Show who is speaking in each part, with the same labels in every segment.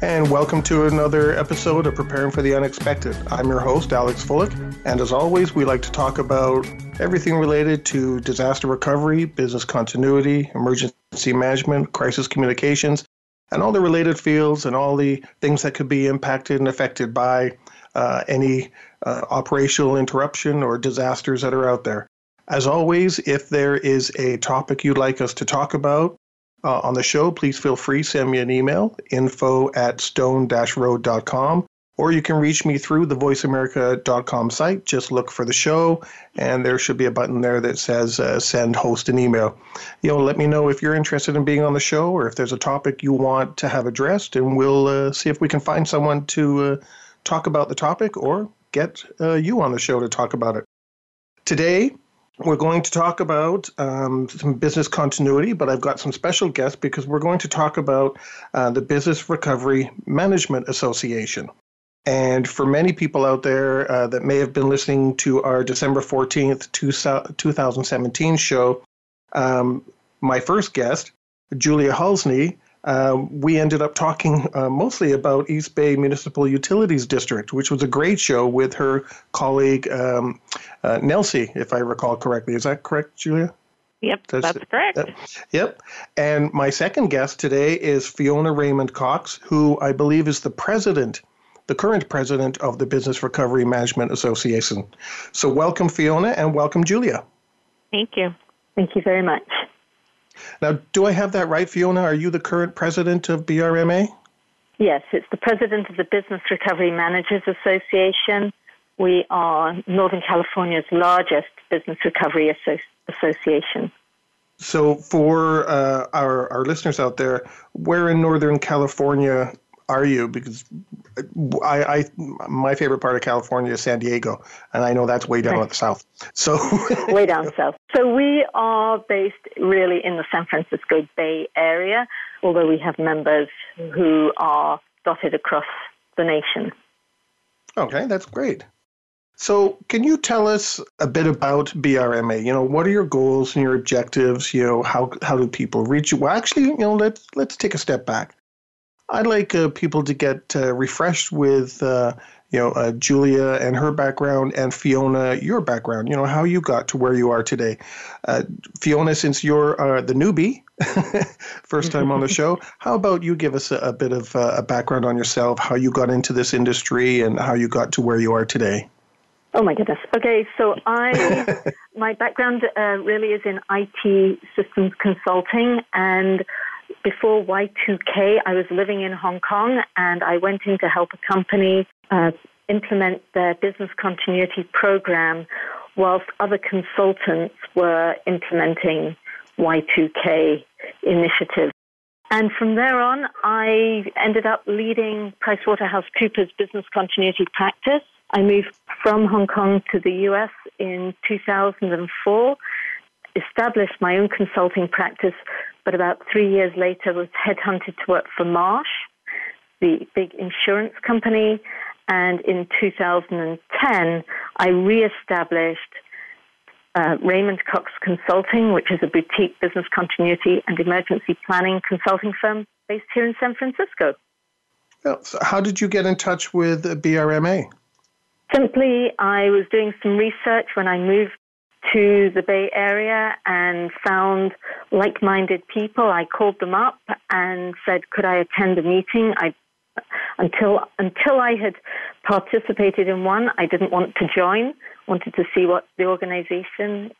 Speaker 1: and welcome to another episode of Preparing for the Unexpected. I'm your host, Alex Fullick, and as always, we like to talk about everything related to disaster recovery, business continuity, emergency management, crisis communications, and all the related fields and all the things that could be impacted and affected by uh, any uh, operational interruption or disasters that are out there. As always, if there is a topic you'd like us to talk about, uh, on the show, please feel free send me an email info at stone-road.com or you can reach me through the voiceamerica.com site. Just look for the show, and there should be a button there that says uh, send host an email. You know, let me know if you're interested in being on the show or if there's a topic you want to have addressed, and we'll uh, see if we can find someone to uh, talk about the topic or get uh, you on the show to talk about it. Today, we're going to talk about um, some business continuity, but I've got some special guests because we're going to talk about uh, the Business Recovery Management Association. And for many people out there uh, that may have been listening to our December 14th, 2017 show, um, my first guest, Julia Halsney, uh, we ended up talking uh, mostly about East Bay Municipal Utilities District, which was a great show with her colleague um, uh, Nelsie, if I recall correctly. Is that correct, Julia?
Speaker 2: Yep, that's, that's correct.
Speaker 1: yep. And my second guest today is Fiona Raymond Cox, who I believe is the president, the current president of the Business Recovery Management Association. So welcome, Fiona, and welcome, Julia.
Speaker 2: Thank you. Thank you very much.
Speaker 1: Now, do I have that right, Fiona? Are you the current president of BRMA?
Speaker 2: Yes, it's the president of the Business Recovery Managers Association. We are Northern California's largest business recovery association.
Speaker 1: So, for uh, our, our listeners out there, where in Northern California are you? Because I, I, my favorite part of California is San Diego, and I know that's way down at the south. So
Speaker 2: way down south. So we are based really in the San Francisco Bay Area, although we have members who are dotted across the nation.
Speaker 1: Okay, that's great. So, can you tell us a bit about BRMA? You know, what are your goals and your objectives? You know, how how do people reach you? Well, actually, you know, let's let's take a step back. I'd like uh, people to get uh, refreshed with, uh, you know, uh, Julia and her background, and Fiona, your background. You know, how you got to where you are today. Uh, Fiona, since you're uh, the newbie, first time on the show, how about you give us a, a bit of a background on yourself, how you got into this industry, and how you got to where you are today?
Speaker 2: Oh my goodness. Okay, so I my background really is in IT systems consulting and before Y2K, I was living in Hong Kong and I went in to help a company uh, implement their business continuity program whilst other consultants were implementing Y2K initiatives. And from there on, I ended up leading PricewaterhouseCoopers business continuity practice. I moved from Hong Kong to the US in 2004, established my own consulting practice but about three years later was headhunted to work for Marsh, the big insurance company. And in 2010, I reestablished uh, Raymond Cox Consulting, which is a boutique business continuity and emergency planning consulting firm based here in San Francisco.
Speaker 1: How did you get in touch with BRMA?
Speaker 2: Simply, I was doing some research when I moved to the Bay Area and found like minded people. I called them up and said, Could I attend a meeting? I until until I had participated in one, I didn't want to join, wanted to see what the organization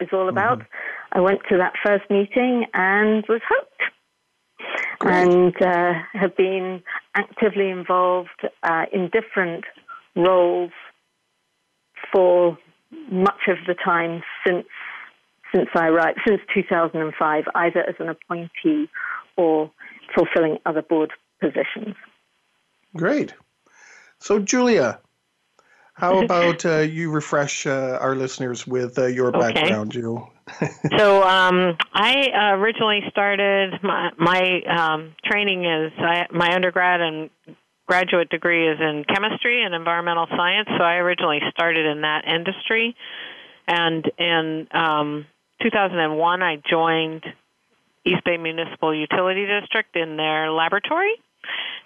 Speaker 2: is all about. Mm-hmm. I went to that first meeting and was hooked. Great. And uh, have been actively involved uh, in different roles for much of the time since since I arrived, since 2005, either as an appointee or fulfilling other board positions.
Speaker 1: Great. So, Julia, how about uh, you refresh uh, our listeners with uh, your okay. background, Jill?
Speaker 3: so um, I originally started my my um, training as I, my undergrad and graduate degree is in chemistry and environmental science. So I originally started in that industry, and in um, 2001 I joined East Bay Municipal Utility District in their laboratory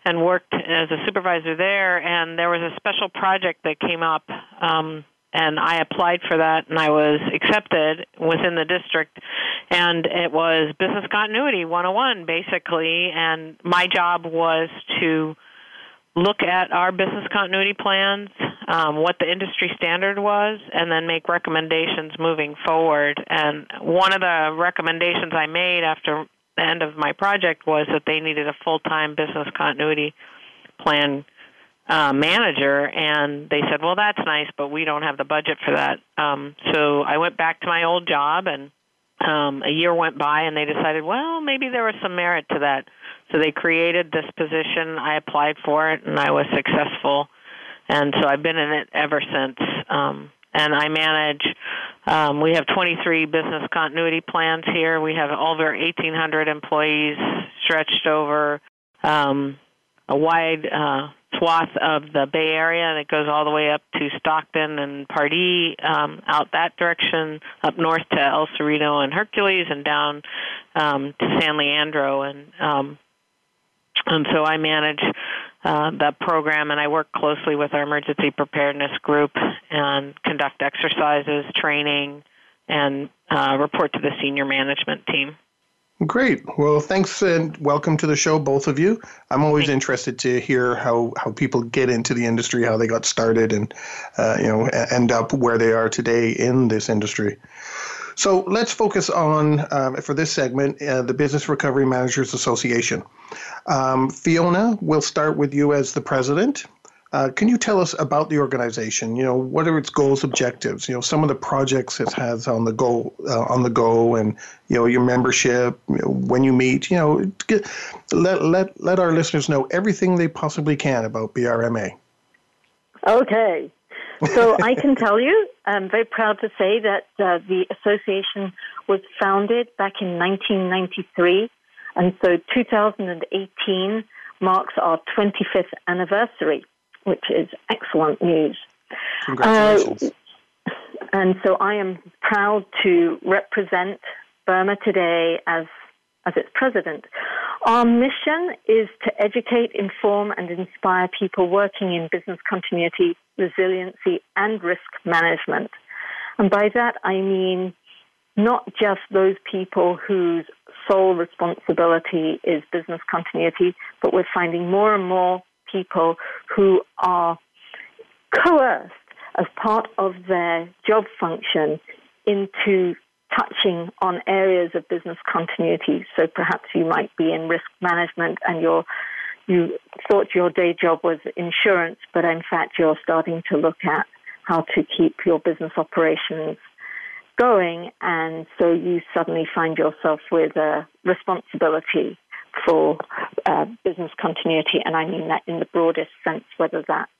Speaker 3: and worked as a supervisor there. And there was a special project that came up, um, and I applied for that, and I was accepted within the district. And it was business continuity 101, basically. And my job was to look at our business continuity plans, um, what the industry standard was, and then make recommendations moving forward. And one of the recommendations I made after the end of my project was that they needed a full time business continuity plan uh, manager, and they said, "Well, that's nice, but we don't have the budget for that." Um, so I went back to my old job, and um, a year went by, and they decided, well, maybe there was some merit to that. So they created this position. I applied for it, and I was successful, and so I've been in it ever since. Um, and I manage. Um, we have 23 business continuity plans here. We have over 1,800 employees stretched over um, a wide uh, swath of the Bay Area, and it goes all the way up to Stockton and Pardee, um, out that direction, up north to El Cerrito and Hercules, and down um, to San Leandro. And um, and so I manage uh, the program, and I work closely with our emergency preparedness group and conduct exercises, training, and uh, report to the senior management team.
Speaker 1: Great. Well, thanks and welcome to the show, both of you. I'm always Thanks. interested to hear how, how people get into the industry, how they got started, and uh, you know end up where they are today in this industry. So let's focus on um, for this segment uh, the Business Recovery Managers Association. Um, Fiona, we'll start with you as the president. Uh, can you tell us about the organization? You know, what are its goals, objectives? You know, some of the projects it has on the go, uh, on the go, and you know, your membership. You know, when you meet, you know, get, let let let our listeners know everything they possibly can about BRMA.
Speaker 2: Okay, so I can tell you, I'm very proud to say that uh, the association was founded back in 1993, and so 2018 marks our 25th anniversary which is excellent news.
Speaker 1: Congratulations. Uh,
Speaker 2: and so I am proud to represent BRMA today as as its president. Our mission is to educate, inform, and inspire people working in business continuity, resiliency, and risk management. And by that, I mean not just those people whose sole responsibility is business continuity, but we're finding more and more people who are coerced as part of their job function into touching on areas of business continuity. So perhaps you might be in risk management and you're you thought your day job was insurance, but in fact you're starting to look at how to keep your business operations going, and so you suddenly find yourself with a responsibility for uh, business continuity, and I mean that in the broadest sense, whether that's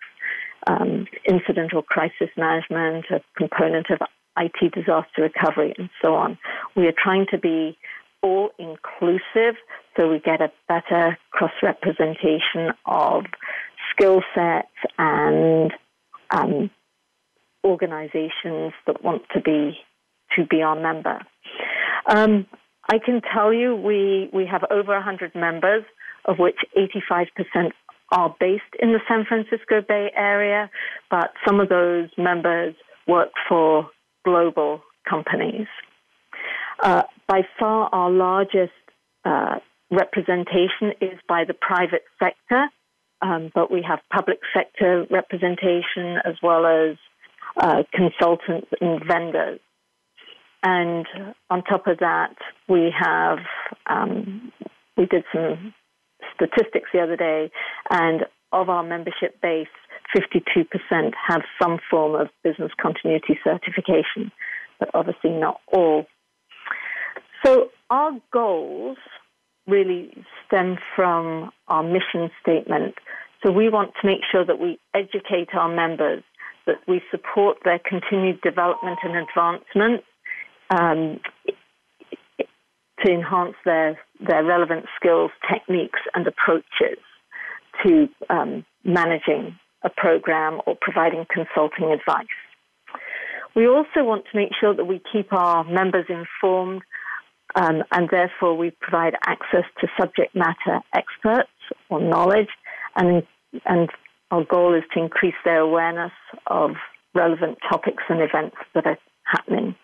Speaker 2: um, incident or crisis management, a component of IT disaster recovery, and so on. We are trying to be all inclusive so we get a better cross representation of skill sets and um, organizations that want to be to be our member. Um, I can tell you we, we have over 100 members, of which 85% are based in the San Francisco Bay Area, but some of those members work for global companies. Uh, by far, our largest uh, representation is by the private sector, um, but we have public sector representation as well as uh, consultants and vendors. And on top of that, we have um, we did some statistics the other day, and of our membership base, 52% have some form of business continuity certification, but obviously not all. So our goals really stem from our mission statement. So we want to make sure that we educate our members, that we support their continued development and advancement um, to enhance their, their relevant skills, techniques, and approaches to um, managing a program or providing consulting advice. We also want to make sure that we keep our members informed um, and therefore we provide access to subject matter experts or knowledge and, and our goal is to increase their awareness of relevant topics and events that are happening.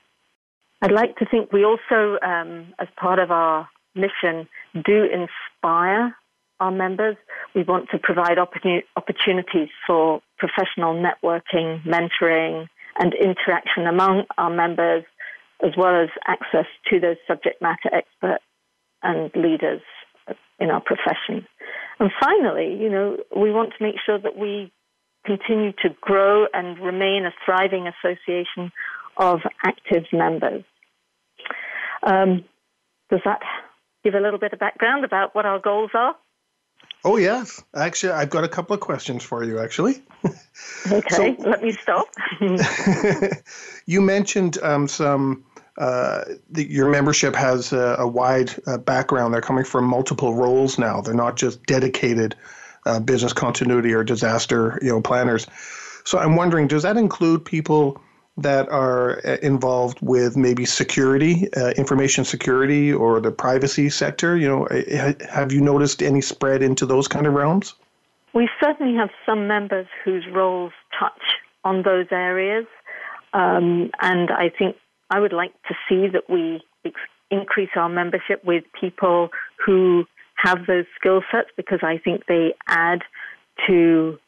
Speaker 2: I'd like to think we also, um, as part of our mission, do inspire our members. We want to provide opportunities for professional networking, mentoring, and interaction among our members, as well as access to those subject matter experts and leaders in our profession. And finally, you know, we want to make sure that we continue to grow and remain a thriving association of active members. Um, does that give a little bit of background about what our goals are?
Speaker 1: Oh, yes. Actually, I've got a couple of questions for you, actually.
Speaker 2: Okay, so, let me stop.
Speaker 1: you mentioned um, some. Uh, the, your membership has a, a wide uh, background. They're coming from multiple roles now. They're not just dedicated uh, business continuity or disaster, you know, planners. So I'm wondering, does that include people that are uh, involved with maybe security, uh, information security, or the privacy sector? You know, have you noticed any spread into those kind of realms?
Speaker 2: We certainly have some members whose roles touch on those areas, um, and I think I would like to see that we ex- increase our membership with people who have those skill sets because I think they add to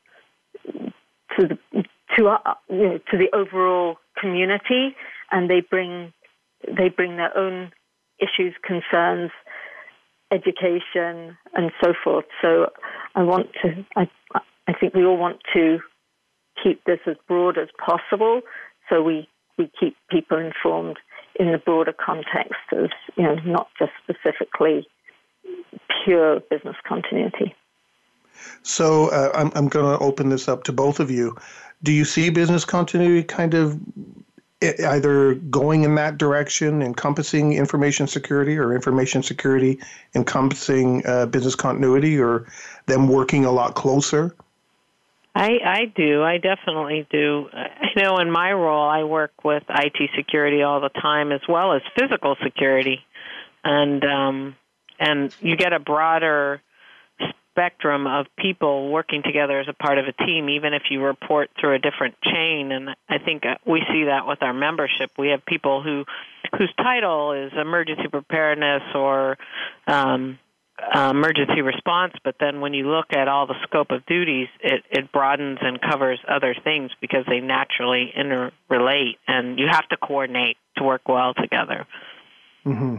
Speaker 2: to the to our, you know, to the overall community, and they bring they bring their own issues, concerns, education, and so forth. So I want to. I I think we all want to keep this as broad as possible, so we we keep people informed in the broader context of you know not just specifically pure business continuity.
Speaker 1: So uh, I'm I'm going to open this up to both of you. Do you see business continuity kind of either going in that direction, encompassing information security, or information security encompassing uh, business continuity, or them working a lot closer?
Speaker 3: I, I do. I definitely do. I know in my role, I work with IT security all the time, as well as physical security, and um, and you get a broader spectrum of people working together as a part of a team, even if you report through a different chain. And I think uh, we see that with our membership. We have people who whose title is emergency preparedness or um, uh, emergency response, but then when you look at all the scope of duties, it, it broadens and covers other things because they naturally interrelate, and you have to coordinate to work well together.
Speaker 1: Mm-hmm.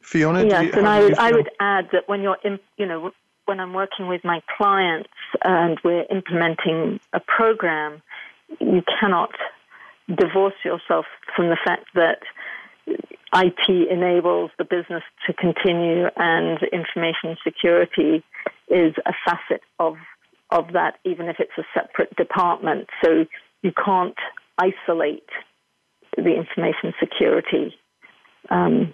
Speaker 1: Fiona,
Speaker 2: yes, you, and I would I would add that when you're in, you know when I'm working with my clients and we're implementing a program, you cannot divorce yourself from the fact that IT enables the business to continue and information security is a facet of of that, even if it's a separate department. So you can't isolate the information security um,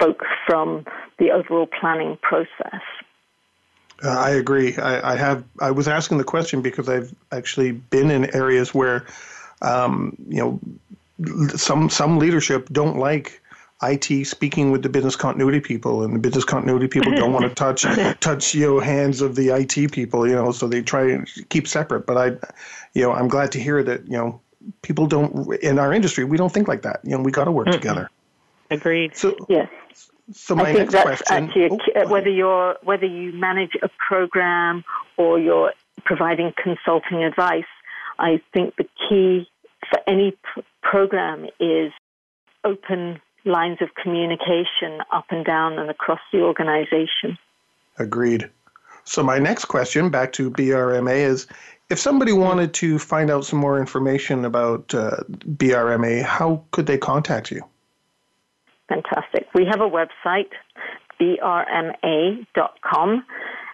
Speaker 2: folks from the overall planning process.
Speaker 1: Uh, I agree. I, I, have. I was asking the question because I've actually been in areas where, um, you know, some some leadership don't like IT speaking with the business continuity people, and the business continuity people don't want to touch touch you know hands of the IT people. You know, so they try and keep separate. But I, you know, I'm glad to hear that you know people don't in our industry we don't think like that. You know, we got to work mm-hmm. together.
Speaker 3: Agreed.
Speaker 2: So yes.
Speaker 1: So my
Speaker 2: I think
Speaker 1: next
Speaker 2: that's
Speaker 1: question,
Speaker 2: actually a, whether you're whether you manage a program or you're providing consulting advice. I think the key for any p- program is open lines of communication up and down and across the organization.
Speaker 1: Agreed. So my next question, back to BRMA, is if somebody wanted to find out some more information about uh, BRMA, how could they contact you?
Speaker 2: Fantastic. We have a website, brma.com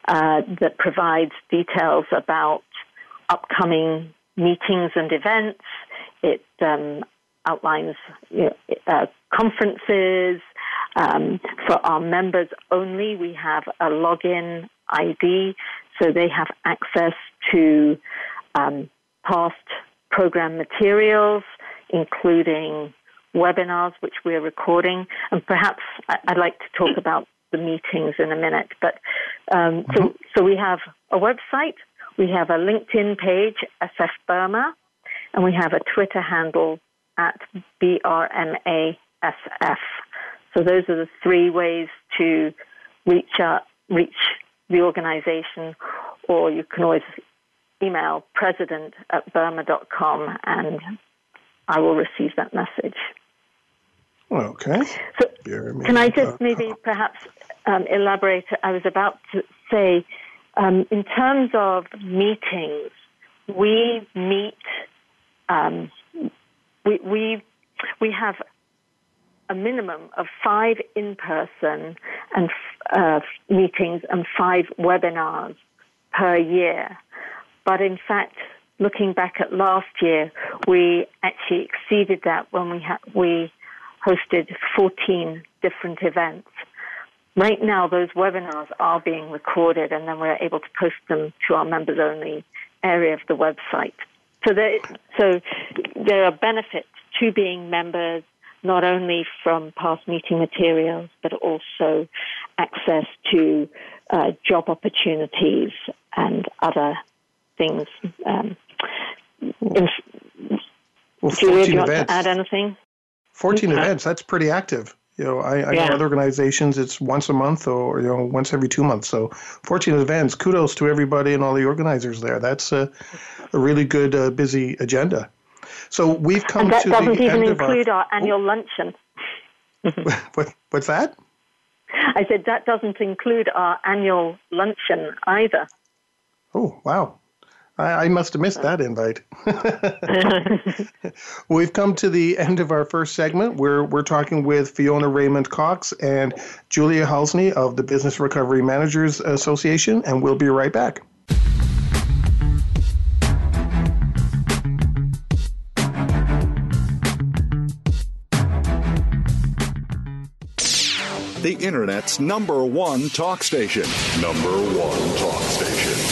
Speaker 2: uh, that provides details about upcoming meetings and events. It um, outlines you know, uh, conferences. Um, for our members only, we have a login ID, so they have access to um, past program materials, including webinars which we're recording, and perhaps I'd like to talk about the meetings in a minute. But um, mm-hmm. so, so we have a website, we have a LinkedIn page, SF BRMA, and we have a Twitter handle at BRMASF. So those are the three ways to reach out, reach the organization, or you can always email president at brma.com and I will receive that message.
Speaker 1: Okay.
Speaker 2: So, can I just maybe perhaps um, elaborate? I was about to say, um, in terms of meetings, we meet, um, we, we, we have a minimum of five in person and uh, meetings and five webinars per year. But in fact, looking back at last year, we actually exceeded that when we had we hosted 14 different events. Right now, those webinars are being recorded, and then we're able to post them to our members only area of the website. So there, so there are benefits to being members, not only from past meeting materials, but also access to uh, job opportunities and other things. Um,
Speaker 1: well,
Speaker 2: Julia, do you want to add anything?
Speaker 1: 14 events, that's pretty active. You know, I, I yeah. know other organizations, it's once a month or, you know, once every two months. So 14 events, kudos to everybody and all the organizers there. That's a, a really good, uh, busy agenda. So we've come
Speaker 2: and that
Speaker 1: to
Speaker 2: doesn't
Speaker 1: the
Speaker 2: even
Speaker 1: end
Speaker 2: include
Speaker 1: our,
Speaker 2: our annual oh. luncheon.
Speaker 1: what, what's that?
Speaker 2: I said that doesn't include our annual luncheon either.
Speaker 1: Oh, wow. I, I must have missed that invite. We've come to the end of our first segment. We're, we're talking with Fiona Raymond Cox and Julia Halsney of the Business Recovery Managers Association, and we'll be right back.
Speaker 4: The Internet's number one talk station. Number one talk station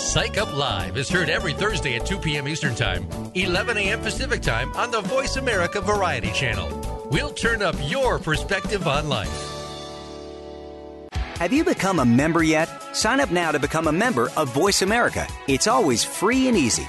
Speaker 5: Psych Up Live is heard every Thursday at 2 p.m. Eastern Time, 11 a.m. Pacific Time on the Voice America Variety Channel. We'll turn up your perspective on life.
Speaker 6: Have you become a member yet? Sign up now to become a member of Voice America. It's always free and easy.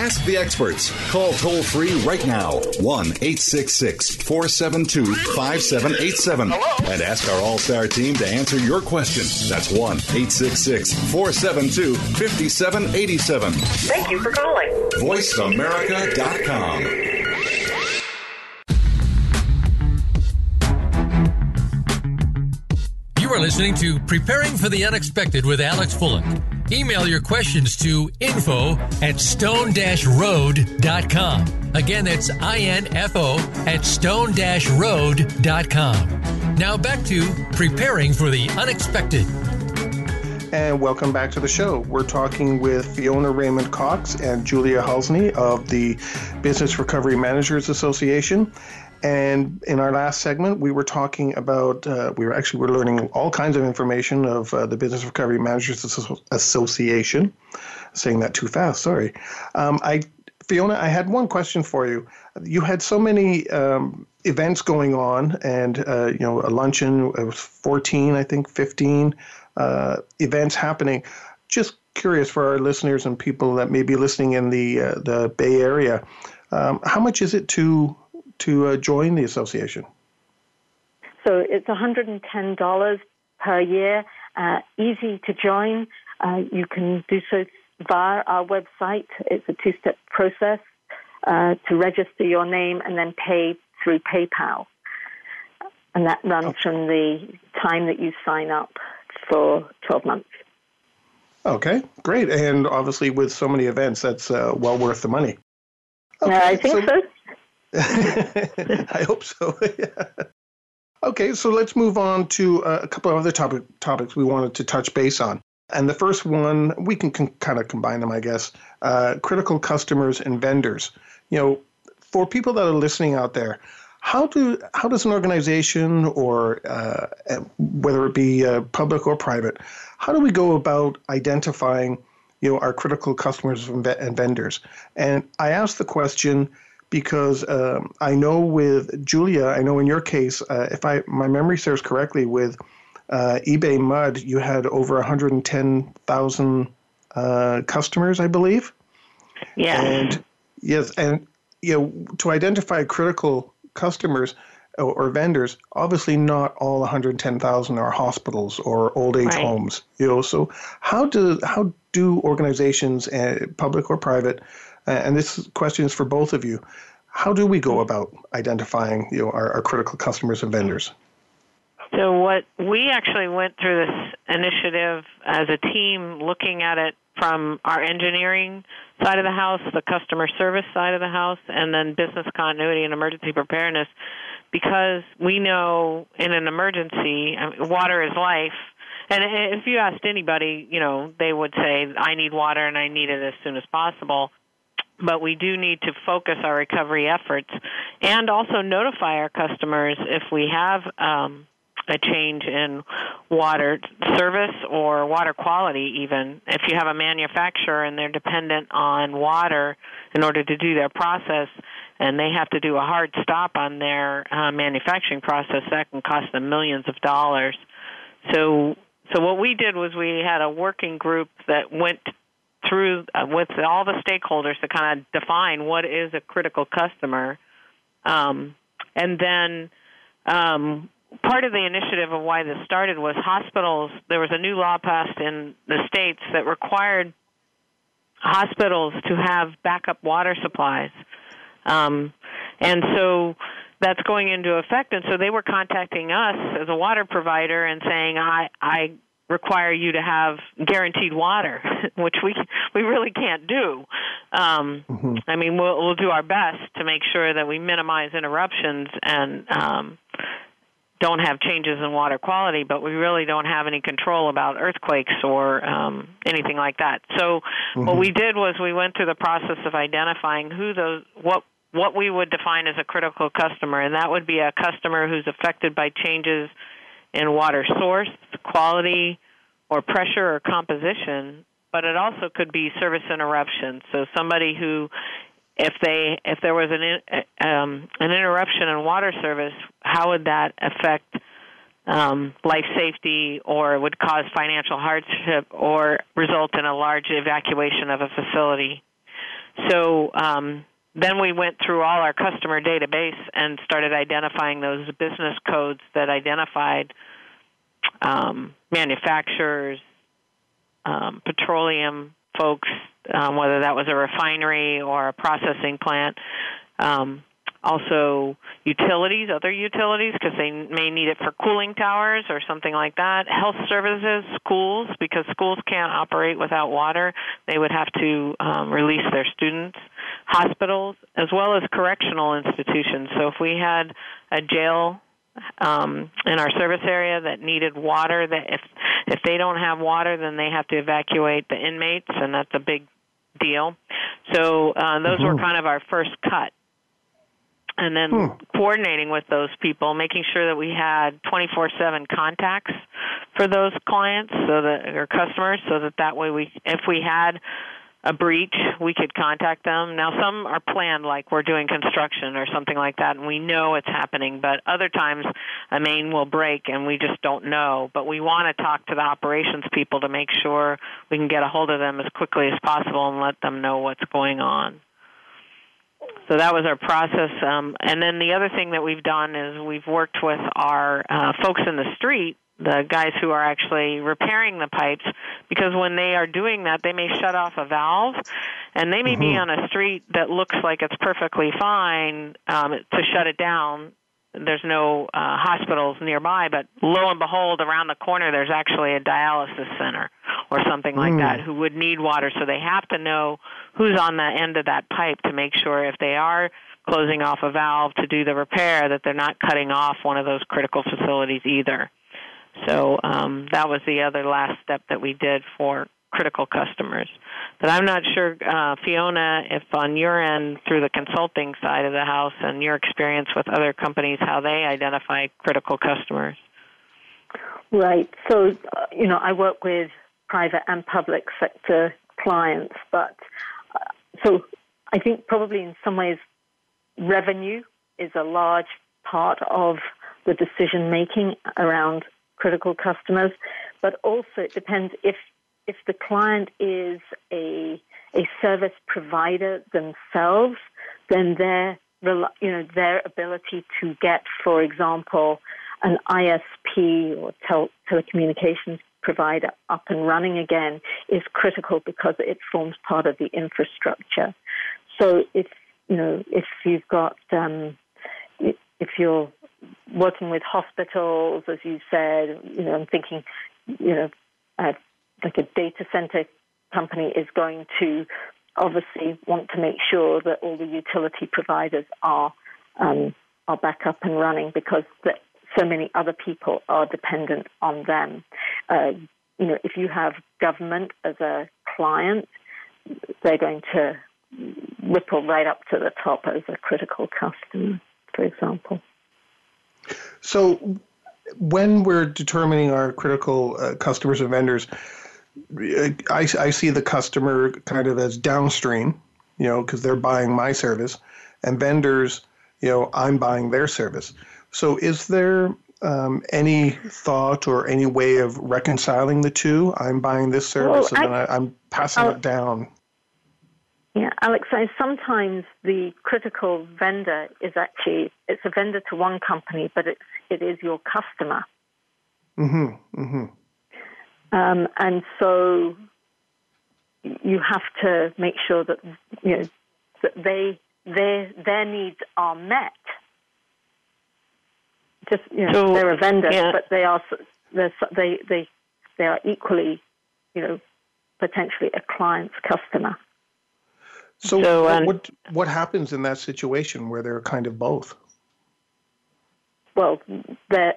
Speaker 4: Ask the experts. Call toll free right now 1 866 472 5787 and ask our All Star team to answer your question. That's 1 866 472 5787.
Speaker 7: Thank you for calling.
Speaker 4: VoiceAmerica.com.
Speaker 5: You are listening to Preparing for the Unexpected with Alex Fullick. Email your questions to info at stone-road.com. Again, that's I-N-F-O at stone-road.com. Now back to Preparing for the Unexpected.
Speaker 1: And welcome back to the show. We're talking with Fiona Raymond Cox and Julia Hulsney of the Business Recovery Managers Association. And in our last segment, we were talking about, uh, we were actually, we're learning all kinds of information of uh, the Business Recovery Managers Association. Saying that too fast, sorry. Um, I, Fiona, I had one question for you. You had so many um, events going on, and uh, you know, a luncheon. It was 14, I think, 15 uh, events happening. Just curious for our listeners and people that may be listening in the uh, the Bay Area. Um, how much is it to to uh, join the association?
Speaker 2: So it's $110 per year, uh, easy to join. Uh, you can do so via our website. It's a two step process uh, to register your name and then pay through PayPal. And that runs okay. from the time that you sign up for 12 months.
Speaker 1: Okay, great. And obviously, with so many events, that's uh, well worth the money.
Speaker 2: Okay, I think so. so.
Speaker 1: I hope so. Okay, so let's move on to uh, a couple of other topic, topics we wanted to touch base on. And the first one, we can, can kind of combine them, I guess. Uh, critical customers and vendors. You know, for people that are listening out there, how do how does an organization or uh, whether it be uh, public or private, how do we go about identifying you know our critical customers and vendors? And I ask the question because um, I know with Julia, I know in your case, uh, if I my memory serves correctly, with uh, EBMUD, you had over 110,000 uh, customers, I believe.
Speaker 3: Yeah.
Speaker 1: And yes, and you know to identify critical customers or, or vendors, obviously not all 110,000 are hospitals or old age right. homes. You know, so how do how do organizations, uh, public or private, and this question is for both of you. How do we go mm-hmm. about identifying you know, our, our critical customers and vendors?
Speaker 3: So, what we actually went through this initiative as a team, looking at it from our engineering side of the house, the customer service side of the house, and then business continuity and emergency preparedness, because we know in an emergency, water is life. And if you asked anybody, you know, they would say, I need water and I need it as soon as possible but we do need to focus our recovery efforts and also notify our customers if we have um, a change in water service or water quality even. If you have a manufacturer and they're dependent on water in order to do their process and they have to do a hard stop on their uh, manufacturing process that can cost them millions of dollars. So so what we did was we had a working group that went through uh, with all the stakeholders to kind of define what is a critical customer, um, and then um, part of the initiative of why this started was hospitals. There was a new law passed in the states that required hospitals to have backup water supplies, um, and so that's going into effect. And so they were contacting us as a water provider and saying, I, I require you to have guaranteed water, which we we really can't do. Um, mm-hmm. I mean, we'll we'll do our best to make sure that we minimize interruptions and um, don't have changes in water quality, but we really don't have any control about earthquakes or um, anything like that. So mm-hmm. what we did was we went through the process of identifying who those what what we would define as a critical customer, and that would be a customer who's affected by changes in water source, quality, or pressure or composition, but it also could be service interruption. So somebody who if they if there was an um, an interruption in water service, how would that affect um, life safety, or would cause financial hardship, or result in a large evacuation of a facility? So um, then we went through all our customer database and started identifying those business codes that identified um, manufacturers, um, petroleum folks, um, whether that was a refinery or a processing plant, um, also utilities, other utilities, because they may need it for cooling towers or something like that. Health services, schools, because schools can't operate without water. They would have to um, release their students. Hospitals, as well as correctional institutions. So if we had a jail um, in our service area that needed water, that if if they don't have water, then they have to evacuate the inmates, and that's a big deal. So uh, those mm-hmm. were kind of our first cut and then hmm. coordinating with those people, making sure that we had 24/7 contacts for those clients, so that or customers, so that that way we, if we had a breach, we could contact them. Now, some are planned, like we're doing construction or something like that, and we know it's happening. But other times, a main will break, and we just don't know. But we want to talk to the operations people to make sure we can get a hold of them as quickly as possible and let them know what's going on so that was our process. Um, and then the other thing that we've done is we've worked with our uh, folks in the street, the guys who are actually repairing the pipes, because when they are doing that, they may shut off a valve, and they may mm-hmm. be on a street that looks like it's perfectly fine um, to shut it down there's no uh, hospitals nearby, but lo and behold, around the corner there's actually a dialysis center or something like mm. that who would need water. So they have to know who's on the end of that pipe to make sure if they are closing off a valve to do the repair that they're not cutting off one of those critical facilities either. So um, that was the other last step that we did for critical customers. But I'm not sure, uh, Fiona, if on your end, through the consulting side of the house and your experience with other companies, how they identify critical customers.
Speaker 2: Right. So, uh, you know, I work with private and public sector clients, but so I think probably in some ways revenue is a large part of the decision making around critical customers, but also it depends if if the client is a a service provider themselves, then their you know their ability to get, for example, an ISP or tel- telecommunications provider up and running again is critical because it forms part of the infrastructure. So if you know if you've got um, if you're working with hospitals, as you said, you know, I'm thinking, you know, uh, like a data center company is going to obviously want to make sure that all the utility providers are um, are back up and running because so many other people are dependent on them. Uh, you know, if you have government as a client, they're going to ripple right up to the top as a critical customer, for example.
Speaker 1: So, when we're determining our critical uh, customers and vendors, I, I see the customer kind of as downstream, you know, because they're buying my service, and vendors, you know, I'm buying their service. So, is there um, any thought or any way of reconciling the two? I'm buying this service well, and I, am passing I'll, it down.
Speaker 2: Yeah, Alex, I, sometimes the critical vendor is actually it's a vendor to one company, but it's it is your customer.
Speaker 1: Mm-hmm. Mm-hmm.
Speaker 2: Um, and so you have to make sure that you know that they their their needs are met. Just you know, so, they're a vendor, yeah. but they are they they they are equally, you know, potentially a client's customer.
Speaker 1: So, so um, what what happens in that situation where they're kind of both?
Speaker 2: Well, they're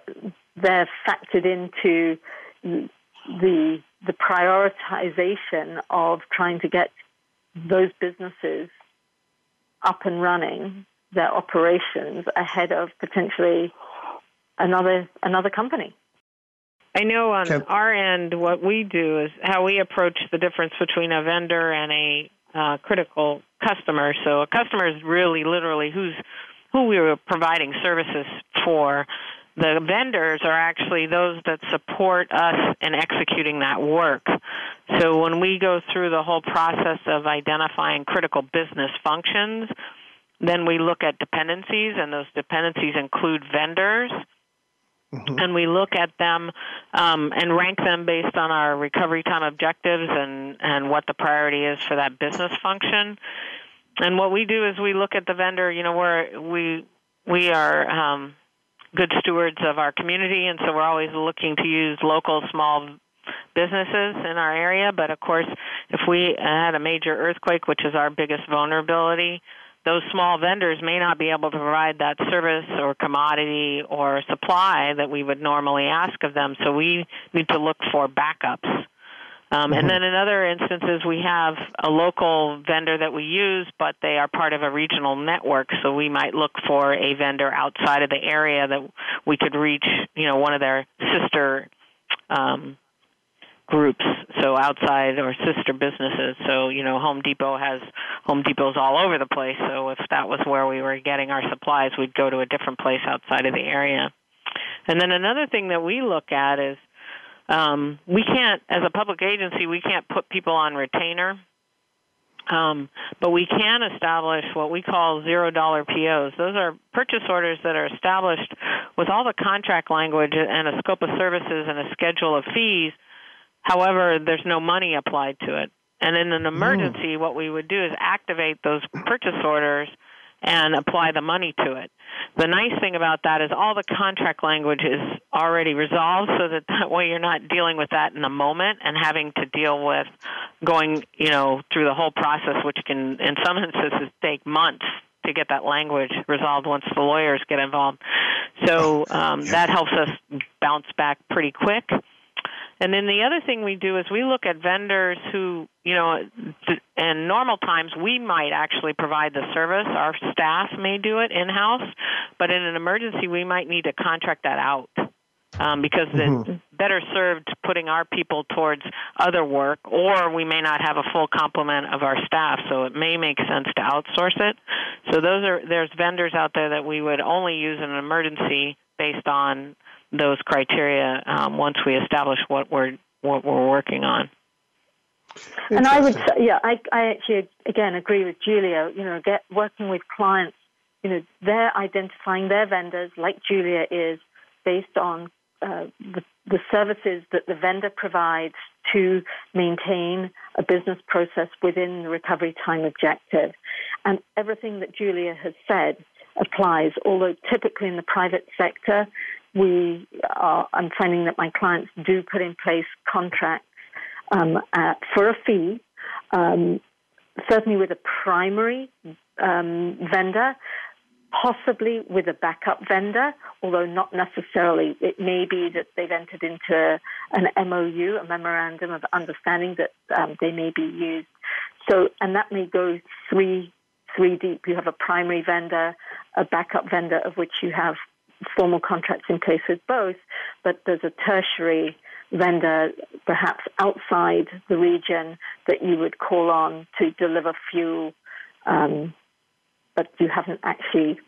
Speaker 2: they're factored into the the prioritization of trying to get those businesses up and running their operations ahead of potentially another another company.
Speaker 3: I know on our end, what we do is how we approach the difference between a vendor and a uh, critical customer. So a customer is really literally who's who we are providing services for the vendors are actually those that support us in executing that work. So when we go through the whole process of identifying critical business functions, then we look at dependencies, and those dependencies include vendors. Mm-hmm. And we look at them um, and rank them based on our recovery time objectives and, and what the priority is for that business function. and what we do is we look at the vendor. You know, we're we we are um, good stewards of our community, and so we're always looking to use local small businesses in our area. But of course, if we had a major earthquake, which is our biggest vulnerability, those small vendors may not be able to provide that service or commodity or supply that we would normally ask of them. So we need to look for backups. Um, mm-hmm. And then in other instances, we have a local vendor that we use, but they are part of a regional network. So we might look for a vendor outside of the area that we could reach, you know, one of their sister um, groups, so outside or sister businesses. So, you know, Home Depot has Home Depots all over the place. So if that was where we were getting our supplies, we'd go to a different place outside of the area. And then another thing that we look at is um, we can't, as a public agency, we can't put people on retainer. Um, but we can establish what we call zero dollar POs. Those are purchase orders that are established with all the contract language and a scope of services and a schedule of fees However, there's no money applied to it. And in an emergency, mm. what we would do is activate those purchase orders and apply the money to it. The nice thing about that is all the contract language is already resolved so that that way you're not dealing with that in the moment and having to deal with going, you know, through the whole process which can in some instances take months to get that language resolved once the lawyers get involved. So um, that helps us bounce back pretty quick. And then the other thing we do is we look at vendors who, you know, in normal times we might actually provide the service. Our staff may do it in house, but in an emergency we might need to contract that out. Um, because mm-hmm. it's better served putting our people towards other work, or we may not have a full complement of our staff, so it may make sense to outsource it. So those are there's vendors out there that we would only use in an emergency based on those criteria um, once we establish what we're what we're working on.
Speaker 2: And I would, say, yeah, I, I actually again agree with Julia. You know, get working with clients. You know, they're identifying their vendors, like Julia is, based on uh, the, the services that the vendor provides to maintain a business process within the recovery time objective. And everything that Julia has said applies, although typically in the private sector, we are, I'm finding that my clients do put in place contracts um, at, for a fee, um, certainly with a primary um, vendor, possibly with a backup vendor, although not necessarily. It may be that they've entered into an MOU, a memorandum of understanding that um, they may be used. So, and that may go three three deep. You have a primary vendor, a backup vendor of which you have formal contracts in place with both, but there's a tertiary vendor perhaps outside the region that you would call on to deliver fuel, um, but you haven't actually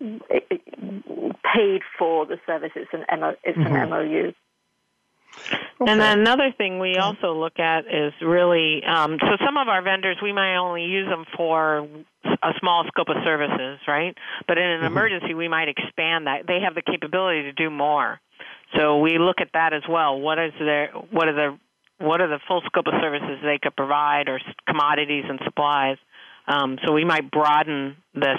Speaker 2: paid for the service. It's an, MO, it's mm-hmm. an MOU.
Speaker 3: Okay. And then another thing we also look at is really um, so some of our vendors we might only use them for a small scope of services, right? But in an mm-hmm. emergency, we might expand that. They have the capability to do more. So we look at that as well. What is their what are the what are the full scope of services they could provide, or commodities and supplies? Um, so we might broaden this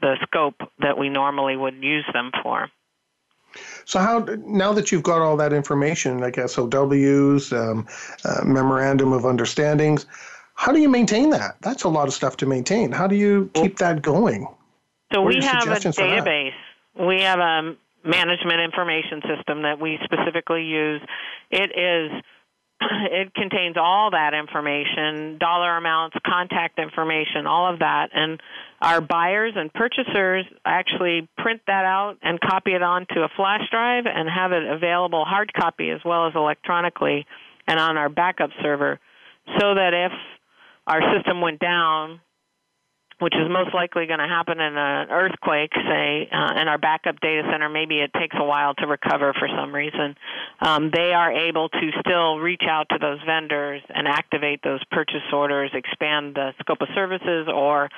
Speaker 3: the scope that we normally would use them for.
Speaker 1: So how now that you've got all that information, like SOWs, um, uh, memorandum of understandings, how do you maintain that? That's a lot of stuff to maintain. How do you keep that going?
Speaker 3: So we have a database. We have a management information system that we specifically use. It is it contains all that information, dollar amounts, contact information, all of that. And our buyers and purchasers actually print that out and copy it onto a flash drive and have it available hard copy as well as electronically and on our backup server so that if our system went down, which is most likely going to happen in an earthquake, say, uh, in our backup data center, maybe it takes a while to recover for some reason. Um, they are able to still reach out to those vendors and activate those purchase orders, expand the scope of services, or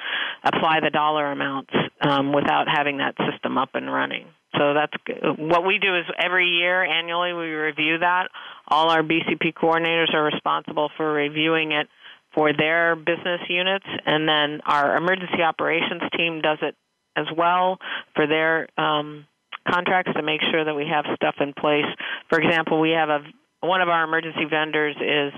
Speaker 3: apply the dollar amounts um, without having that system up and running. So that's what we do is every year annually we review that. All our BCP coordinators are responsible for reviewing it for their business units, and then our emergency operations team does it as well for their um, contracts to make sure that we have stuff in place. For example, we have a one of our emergency vendors is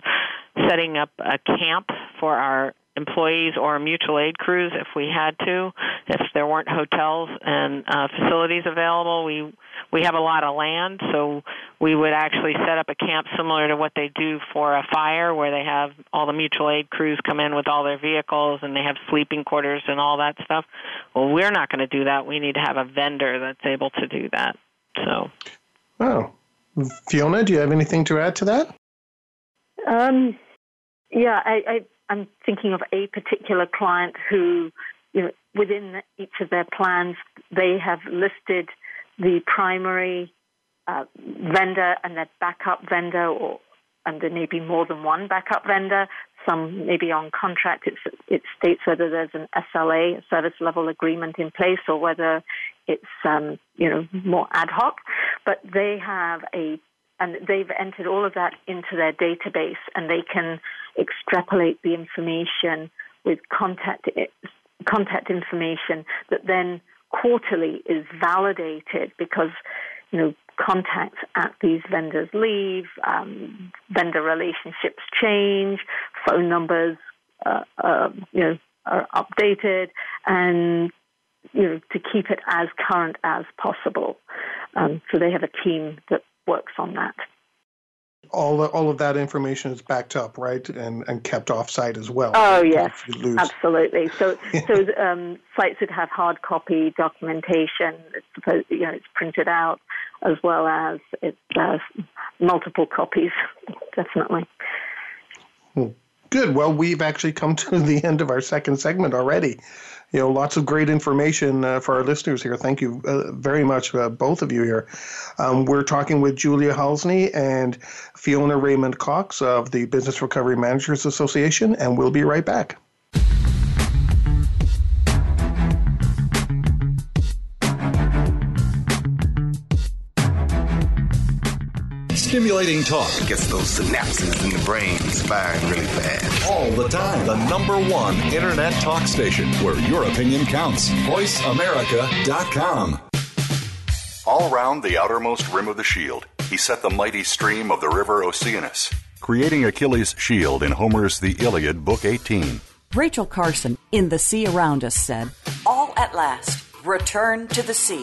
Speaker 3: setting up a camp for our employees or mutual aid crews if we had to. If there weren't hotels and uh, facilities available, we we have a lot of land, so we would actually set up a camp similar to what they do for a fire, where they have all the mutual aid crews come in with all their vehicles and they have sleeping quarters and all that stuff. Well, we're not going to do that. We need to have a vendor that's able to do that. So.
Speaker 1: Oh, Fiona, do you have anything to add to that?
Speaker 2: Um, yeah, I, I I'm thinking of a particular client who, you know, within each of their plans, they have listed the primary uh, vendor and their backup vendor, or and there may be more than one backup vendor. Some may be on contract. It's, it states whether there's an SLA, service level agreement in place, or whether it's um, you know more ad hoc. But they have a and they've entered all of that into their database, and they can extrapolate the information with contact contact information that then quarterly is validated because you know contacts at these vendors leave, um, vendor relationships change, phone numbers uh, uh, you know are updated, and you know to keep it as current as possible. Um, so they have a team that works on that
Speaker 1: all all of that information is backed up, right, and and kept offsite as well.
Speaker 2: Oh yes, absolutely. So so um, sites that have hard copy documentation, it's supposed, you know, it's printed out as well as it's uh, multiple copies, definitely.
Speaker 1: Hmm. Good. Well, we've actually come to the end of our second segment already you know, lots of great information uh, for our listeners here. Thank you uh, very much, uh, both of you here. Um, we're talking with Julia Halsney and Fiona Raymond Cox of the Business Recovery Managers Association, and we'll be right back.
Speaker 4: Stimulating talk.
Speaker 7: Gets those synapses in the brain firing really fast.
Speaker 4: All the time. The number one internet talk station where your opinion counts. VoiceAmerica.com. All round the outermost rim of the shield, he set the mighty stream of the river Oceanus, creating Achilles' shield in Homer's The Iliad, Book 18.
Speaker 8: Rachel Carson in The Sea Around Us said, All at last, return to the sea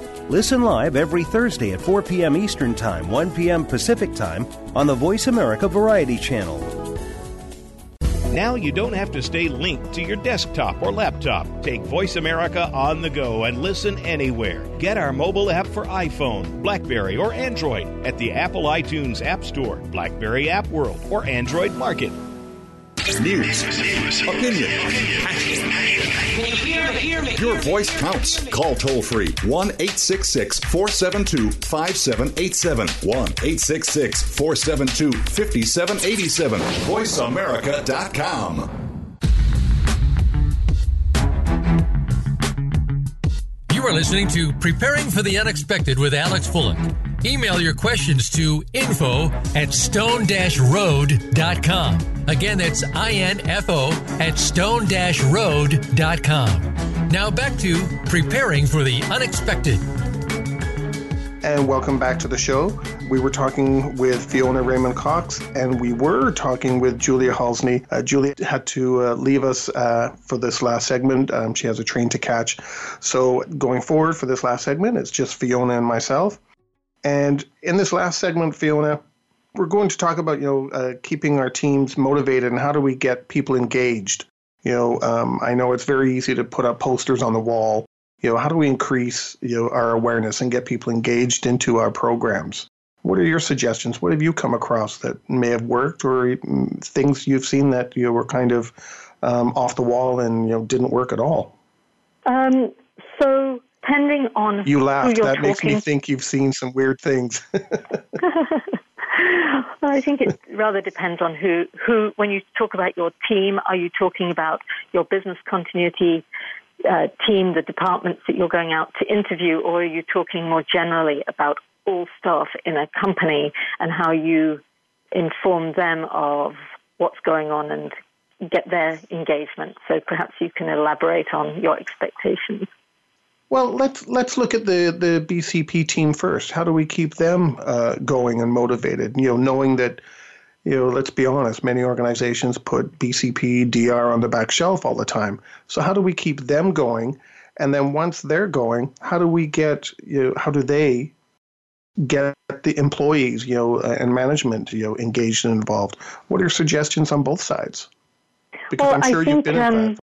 Speaker 9: Listen live every Thursday at 4 p.m. Eastern Time, 1 p.m. Pacific Time on the Voice America Variety Channel.
Speaker 10: Now you don't have to stay linked to your desktop or laptop. Take Voice America on the go and listen anywhere. Get our mobile app for iPhone, Blackberry, or Android at the Apple iTunes App Store, Blackberry App World, or Android Market.
Speaker 4: News, opinion, your voice counts. Call toll free 1 866 472 5787. 1 866 472 5787. VoiceAmerica.com.
Speaker 5: You are listening to Preparing for the Unexpected with Alex Fullick. Email your questions to info at stone-road.com. Again, that's I-N-F-O at stone-road.com. Now back to Preparing for the Unexpected.
Speaker 1: and welcome back to the show. We were talking with Fiona Raymond Cox, and we were talking with Julia Halsney. Uh, Julia had to uh, leave us uh, for this last segment. Um, she has a train to catch. So, going forward for this last segment, it's just Fiona and myself. And in this last segment, Fiona, we're going to talk about you know uh, keeping our teams motivated and how do we get people engaged. You know, um, I know it's very easy to put up posters on the wall you know, how do we increase you know our awareness and get people engaged into our programs? What are your suggestions? What have you come across that may have worked, or things you've seen that you know, were kind of um, off the wall and you know didn't work at all?
Speaker 2: Um, so, depending on
Speaker 1: you laughed, that
Speaker 2: talking,
Speaker 1: makes me think you've seen some weird things.
Speaker 2: I think it rather depends on who. Who, when you talk about your team, are you talking about your business continuity uh, team, the departments that you're going out to interview, or are you talking more generally about all staff in a company and how you inform them of what's going on and get their engagement? So perhaps you can elaborate on your expectations.
Speaker 1: Well, let's let's look at the the BCP team first. How do we keep them uh, going and motivated? You know, knowing that you know, let's be honest, many organizations put BCP, DR on the back shelf all the time. So how do we keep them going? And then once they're going, how do we get, you know, how do they get the employees, you know, uh, and management, you know, engaged and involved? What are your suggestions on both sides?
Speaker 2: Because well, I'm sure think, you've been um,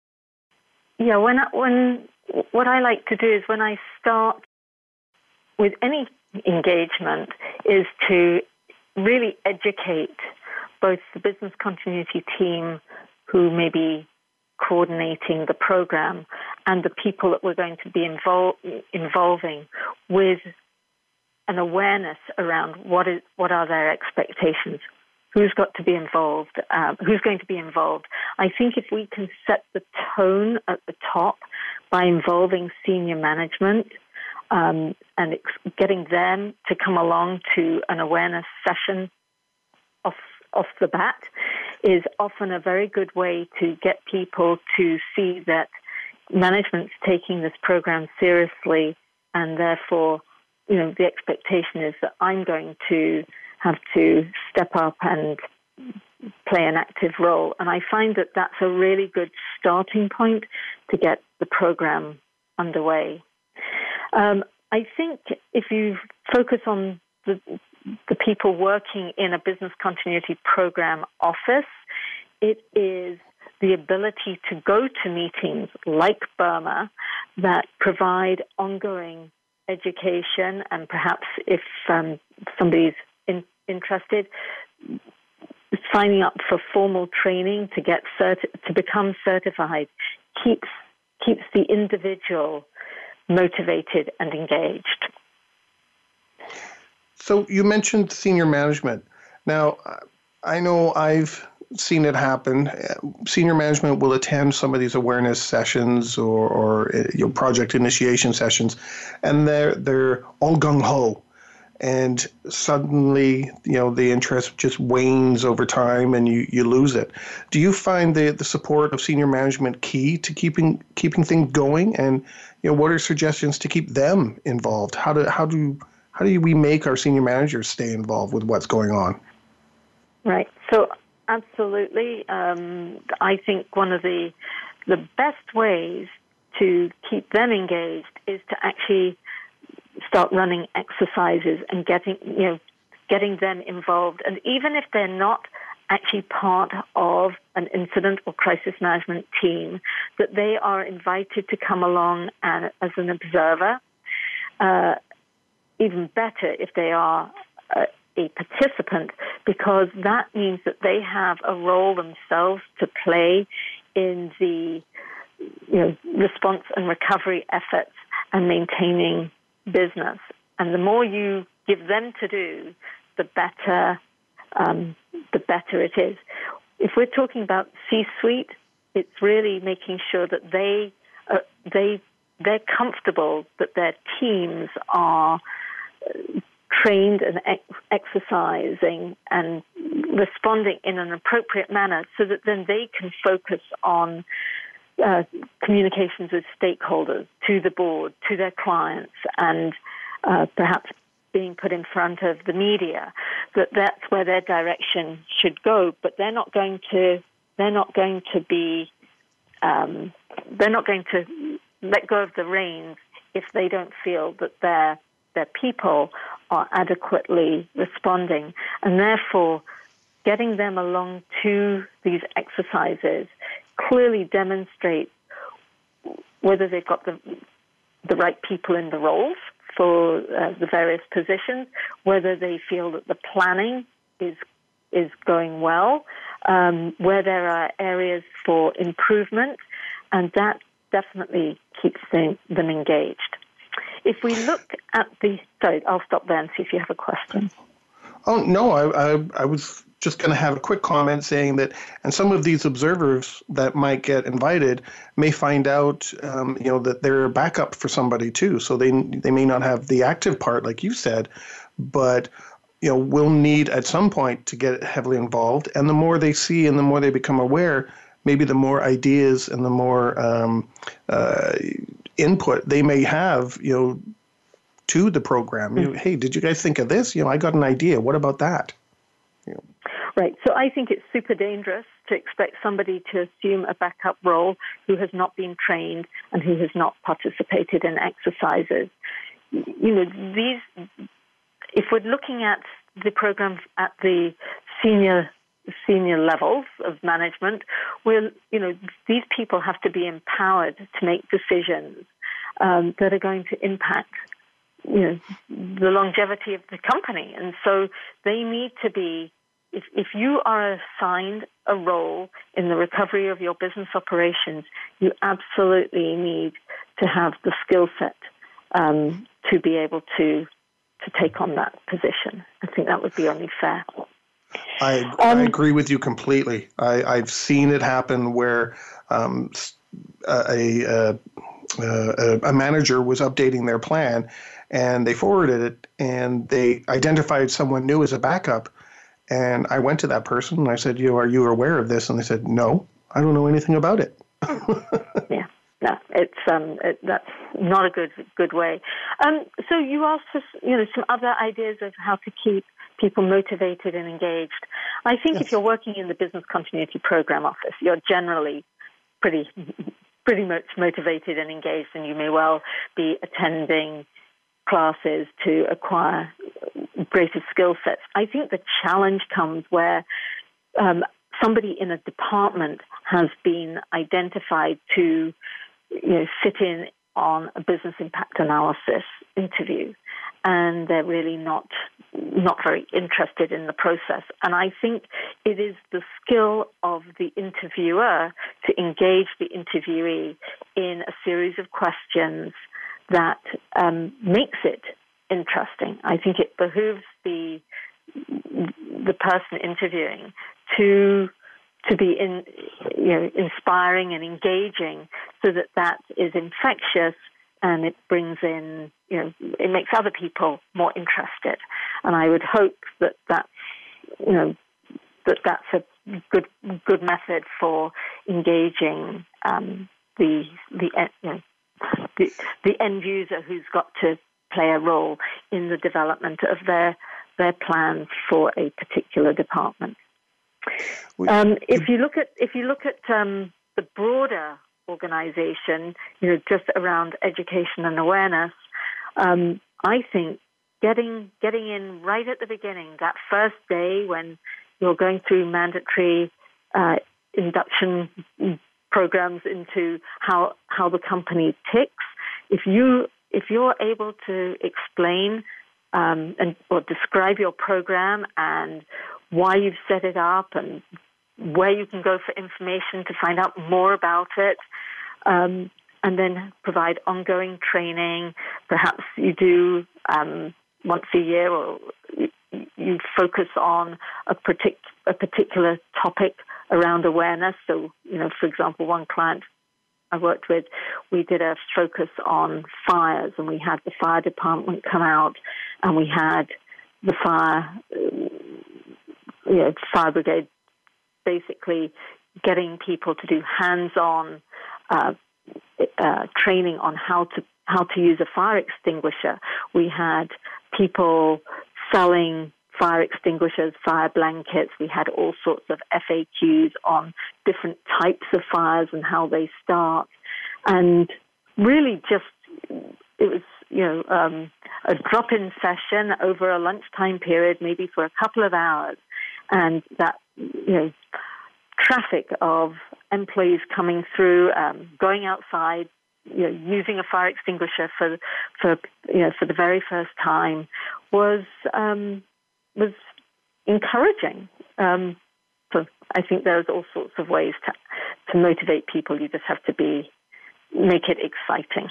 Speaker 2: Yeah, when when what I like to do is when I start with any engagement is to really educate both the business continuity team who may be coordinating the program and the people that we're going to be invol- involving with an awareness around what is what are their expectations who's got to be involved um, who's going to be involved. I think if we can set the tone at the top by involving senior management um, and ex- getting them to come along to an awareness session off off the bat is often a very good way to get people to see that management's taking this program seriously and therefore you know the expectation is that I'm going to have to step up and play an active role and I find that that's a really good starting point to get the program underway. Um, I think if you focus on the, the people working in a business continuity program office, it is the ability to go to meetings like BRMA that provide ongoing education and perhaps if um, somebody's interested, signing up for formal training to get certi- to become certified keeps keeps the individual motivated and engaged.
Speaker 1: So you mentioned senior management. Now, I know I've seen it happen. Senior management will attend some of these awareness sessions or, or uh, you know, project initiation sessions, and they're they're all gung ho, and suddenly you know the interest just wanes over time, and you, you lose it. Do you find the the support of senior management key to keeping keeping things going? And you know, what are suggestions to keep them involved? How do how do how do we make our senior managers stay involved with what's going on?
Speaker 2: Right. So absolutely, um, I think one of the the best ways to keep them engaged is to actually start running exercises and getting you know getting them involved. And even if they're not actually part of an incident or crisis management team, that they are invited to come along as an observer. Uh, even better if they are a, a participant because that means that they have a role themselves to play in the you know, response and recovery efforts and maintaining business. And the more you give them to do, the better um, the better it is. If we're talking about C-suite, it's really making sure that they uh, they they're comfortable that their teams are trained and ex- exercising and responding in an appropriate manner so that then they can focus on uh, communications with stakeholders, to the board, to their clients, and uh, perhaps being put in front of the media that that's where their direction should go, but they're not going to they're not going to be um, they're not going to let go of the reins if they don't feel that their their people are adequately responding, and therefore getting them along to these exercises clearly demonstrates whether they've got the the right people in the roles for uh, the various positions, whether they feel that the planning is is going well, um, where there are areas for improvement, and that definitely keeps them, them engaged. If we look at the, sorry, I'll stop there and see if you have a question.
Speaker 1: Oh no, I I, I was just going to have a quick comment saying that, and some of these observers that might get invited may find out, um, you know, that they're a backup for somebody too. So they they may not have the active part, like you said, but you know, will need at some point to get heavily involved. And the more they see, and the more they become aware, maybe the more ideas and the more um, uh, input they may have, you know, to the program. You know, hey, did you guys think of this? You know, I got an idea. What about that?
Speaker 2: Right. So I think it's super dangerous to expect somebody to assume a backup role who has not been trained and who has not participated in exercises. You know, these, if we're looking at the programs at the senior senior levels of management, where you know these people have to be empowered to make decisions um, that are going to impact you know the longevity of the company, and so they need to be if, if you are assigned a role in the recovery of your business operations, you absolutely need to have the skill set um, to be able to to take on that position. I think that would be only fair.
Speaker 1: I, um, I agree with you completely. I, have seen it happen where um, a, a, a, a manager was updating their plan and they forwarded it and they identified someone new as a backup and I went to that person and I said, "You are you aware of this?" And they said, "No, I don't know anything about it."
Speaker 2: yeah, no, it's um, it, that's not a good good way. Um, so you asked us, you know, some other ideas of how to keep people motivated and engaged. I think yes. if you're working in the business continuity program office, you're generally pretty pretty much motivated and engaged, and you may well be attending classes to acquire greater skill sets. I think the challenge comes where um, somebody in a department has been identified to you know, sit in on a business impact analysis interview, and they're really not not very interested in the process. And I think it is the skill of the interviewer to engage the interviewee in a series of questions that um, makes it interesting. I think it behooves the the person interviewing to to be in, you know, inspiring and engaging, so that that is infectious and it brings in, you know, it makes other people more interested. And I would hope that that's, you know, that that's a good good method for engaging um, the the you know, the, the end user who's got to play a role in the development of their their plans for a particular department. Um, if you look at if you look at um, the broader organization, you know, just around education and awareness, um, I think getting getting in right at the beginning, that first day when you're going through mandatory uh, induction programs into how how the company ticks. If you if you're able to explain um, and or describe your program and why you've set it up and where you can go for information to find out more about it, um, and then provide ongoing training. Perhaps you do um, once a year, or you focus on a, partic- a particular topic around awareness. So, you know, for example, one client I worked with, we did a focus on fires, and we had the fire department come out, and we had the fire, you know, fire brigade, basically getting people to do hands-on uh, uh, training on how to how to use a fire extinguisher. We had people selling fire extinguishers, fire blankets. We had all sorts of FAQs on different types of fires and how they start. And really just, it was, you know, um, a drop in session over a lunchtime period, maybe for a couple of hours. And that, you know, traffic of employees coming through, um, going outside, you know, using a fire extinguisher for for you know for the very first time was um, was encouraging. Um, so I think there's all sorts of ways to to motivate people. You just have to be make it exciting.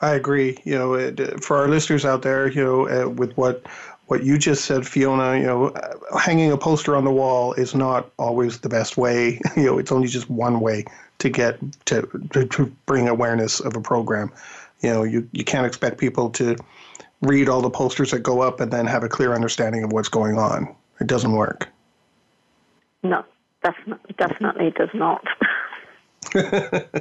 Speaker 1: I agree. You know, it, for our listeners out there, you know, uh, with what what you just said, Fiona, you know, uh, hanging a poster on the wall is not always the best way. You know, it's only just one way to get to, to, to bring awareness of a program. You know, you, you can't expect people to read all the posters that go up and then have a clear understanding of what's going on. It doesn't work.
Speaker 2: No, definitely, definitely does not.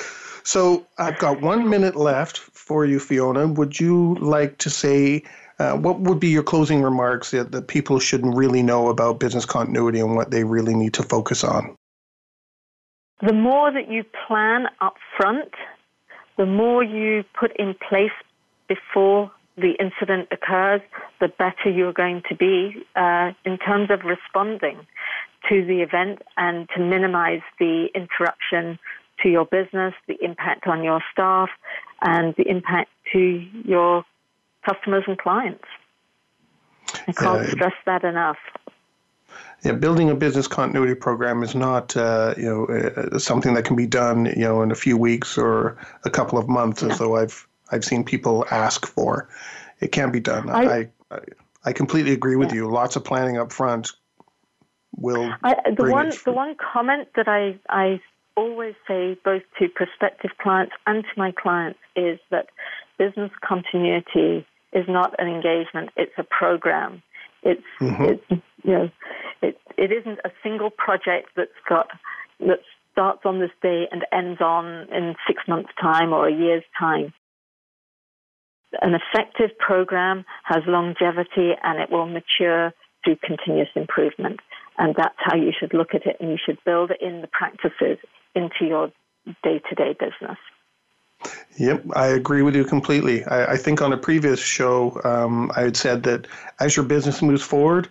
Speaker 1: so I've got one minute left for you, Fiona. Would you like to say uh, what would be your closing remarks that, that people shouldn't really know about business continuity and what they really need to focus on?
Speaker 2: The more that you plan up front, the more you put in place before the incident occurs, the better you're going to be uh, in terms of responding to the event and to minimize the interruption to your business, the impact on your staff, and the impact to your customers and clients. I can't uh, stress that enough.
Speaker 1: Yeah, building a business continuity program is not, uh, you know, uh, something that can be done, you know, in a few weeks or a couple of months, as though I've I've seen people ask for. It can be done. I I, I completely agree with yeah. you. Lots of planning up front will.
Speaker 2: I, the one the one comment that I I always say both to prospective clients and to my clients is that business continuity is not an engagement; it's a program. It's, mm-hmm. it's you know, it, it isn't a single project that's got that starts on this day and ends on in six months' time or a year's time. An effective program has longevity and it will mature through continuous improvement. And that's how you should look at it, and you should build in the practices into your day to day business.
Speaker 1: Yep, I agree with you completely. I, I think on a previous show, um, I had said that as your business moves forward,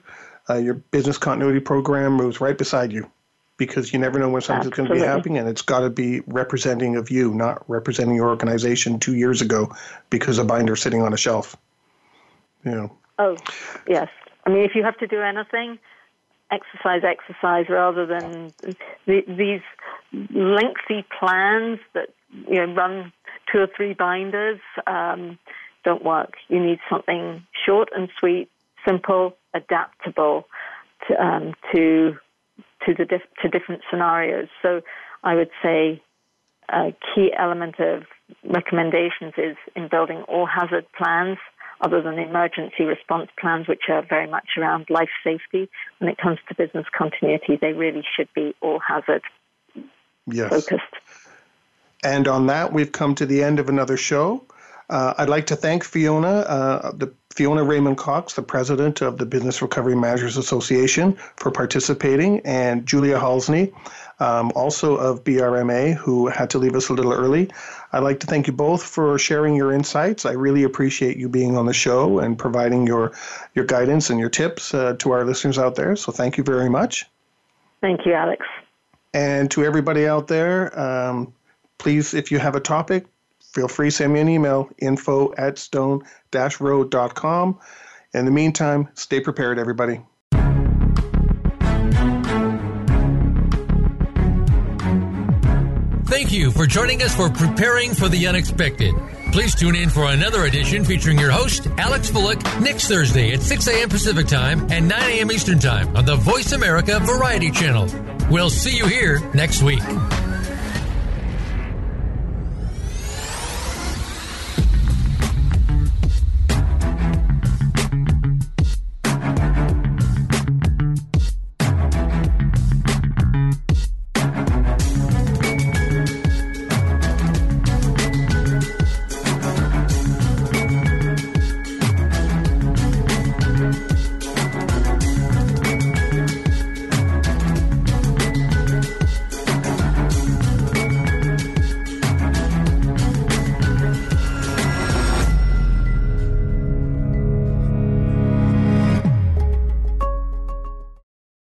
Speaker 1: uh, your business continuity program moves right beside you because you never know when something's going to be happening and it's got to be representing of you, not representing your organization two years ago because a binder's sitting on a shelf. You know.
Speaker 2: Oh, yes. I mean, if you have to do anything, exercise, exercise rather than the, these lengthy plans that you know run two or three binders um, don't work. You need something short and sweet, simple, adaptable to um, to to the diff- to different scenarios. So I would say a key element of recommendations is in building all hazard plans other than emergency response plans, which are very much around life safety. When it comes to business continuity, they really should be all hazard yes. focused.
Speaker 1: And on that, we've come to the end of another show. Uh, I'd like to thank Fiona, uh, the Fiona Raymond Cox, the president of the Business Recovery Managers Association, for participating, and Julia Halsney, um, also of BRMA, who had to leave us a little early. I'd like to thank you both for sharing your insights. I really appreciate you being on the show and providing your your guidance and your tips uh, to our listeners out there. So thank you very much.
Speaker 2: Thank you, Alex.
Speaker 1: And to everybody out there, um, please, if you have a topic, feel free to send me an email info at stone-road.com in the meantime stay prepared everybody.
Speaker 5: Thank you for joining us for preparing for the unexpected. Please tune in for another edition featuring your host alex fullick next thursday at 6 a.m pacific time and 9 a.m eastern time on the voice america variety channel. We'll see you here next week